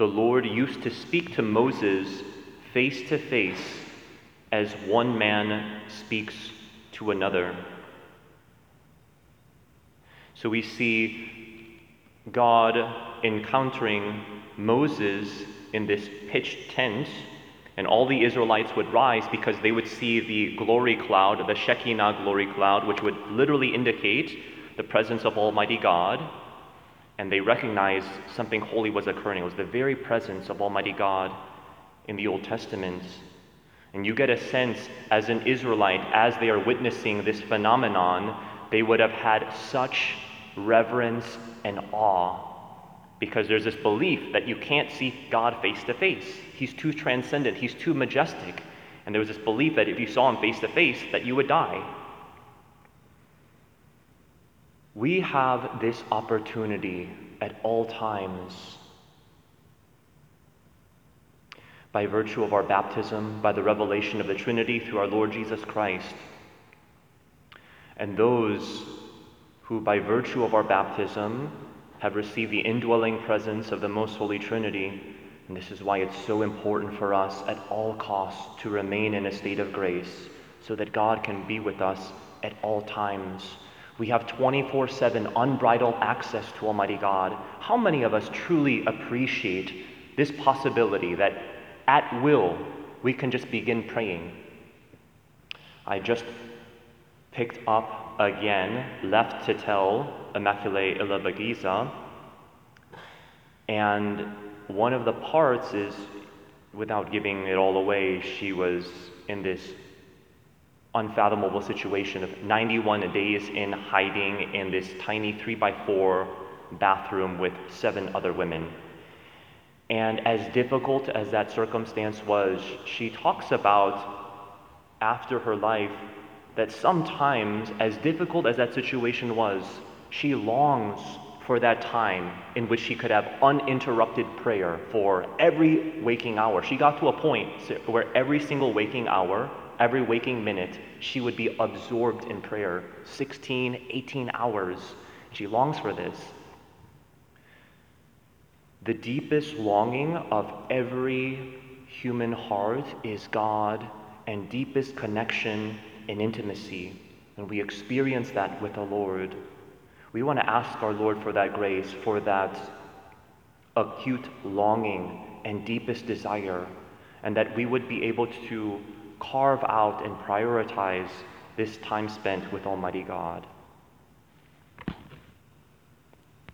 the Lord used to speak to Moses face to face as one man speaks to another. So we see God encountering Moses in this pitched tent, and all the Israelites would rise because they would see the glory cloud, the Shekinah glory cloud, which would literally indicate the presence of Almighty God. And they recognized something holy was occurring. It was the very presence of Almighty God in the Old Testament. And you get a sense as an Israelite, as they are witnessing this phenomenon, they would have had such reverence and awe because there's this belief that you can't see God face to face. He's too transcendent, He's too majestic. And there was this belief that if you saw Him face to face, that you would die. We have this opportunity at all times by virtue of our baptism, by the revelation of the Trinity through our Lord Jesus Christ. And those who, by virtue of our baptism, have received the indwelling presence of the Most Holy Trinity. And this is why it's so important for us at all costs to remain in a state of grace so that God can be with us at all times. We have 24 7 unbridled access to Almighty God. How many of us truly appreciate this possibility that at will, we can just begin praying. I just picked up again, left to tell Immaculée Ilibagiza, and one of the parts is, without giving it all away, she was in this unfathomable situation of 91 days in hiding in this tiny 3 by 4 bathroom with seven other women. And as difficult as that circumstance was, she talks about after her life that sometimes, as difficult as that situation was, she longs for that time in which she could have uninterrupted prayer for every waking hour. She got to a point where every single waking hour, every waking minute, she would be absorbed in prayer 16, 18 hours. She longs for this. The deepest longing of every human heart is God and deepest connection and intimacy. And we experience that with the Lord. We want to ask our Lord for that grace, for that acute longing and deepest desire, and that we would be able to carve out and prioritize this time spent with Almighty God.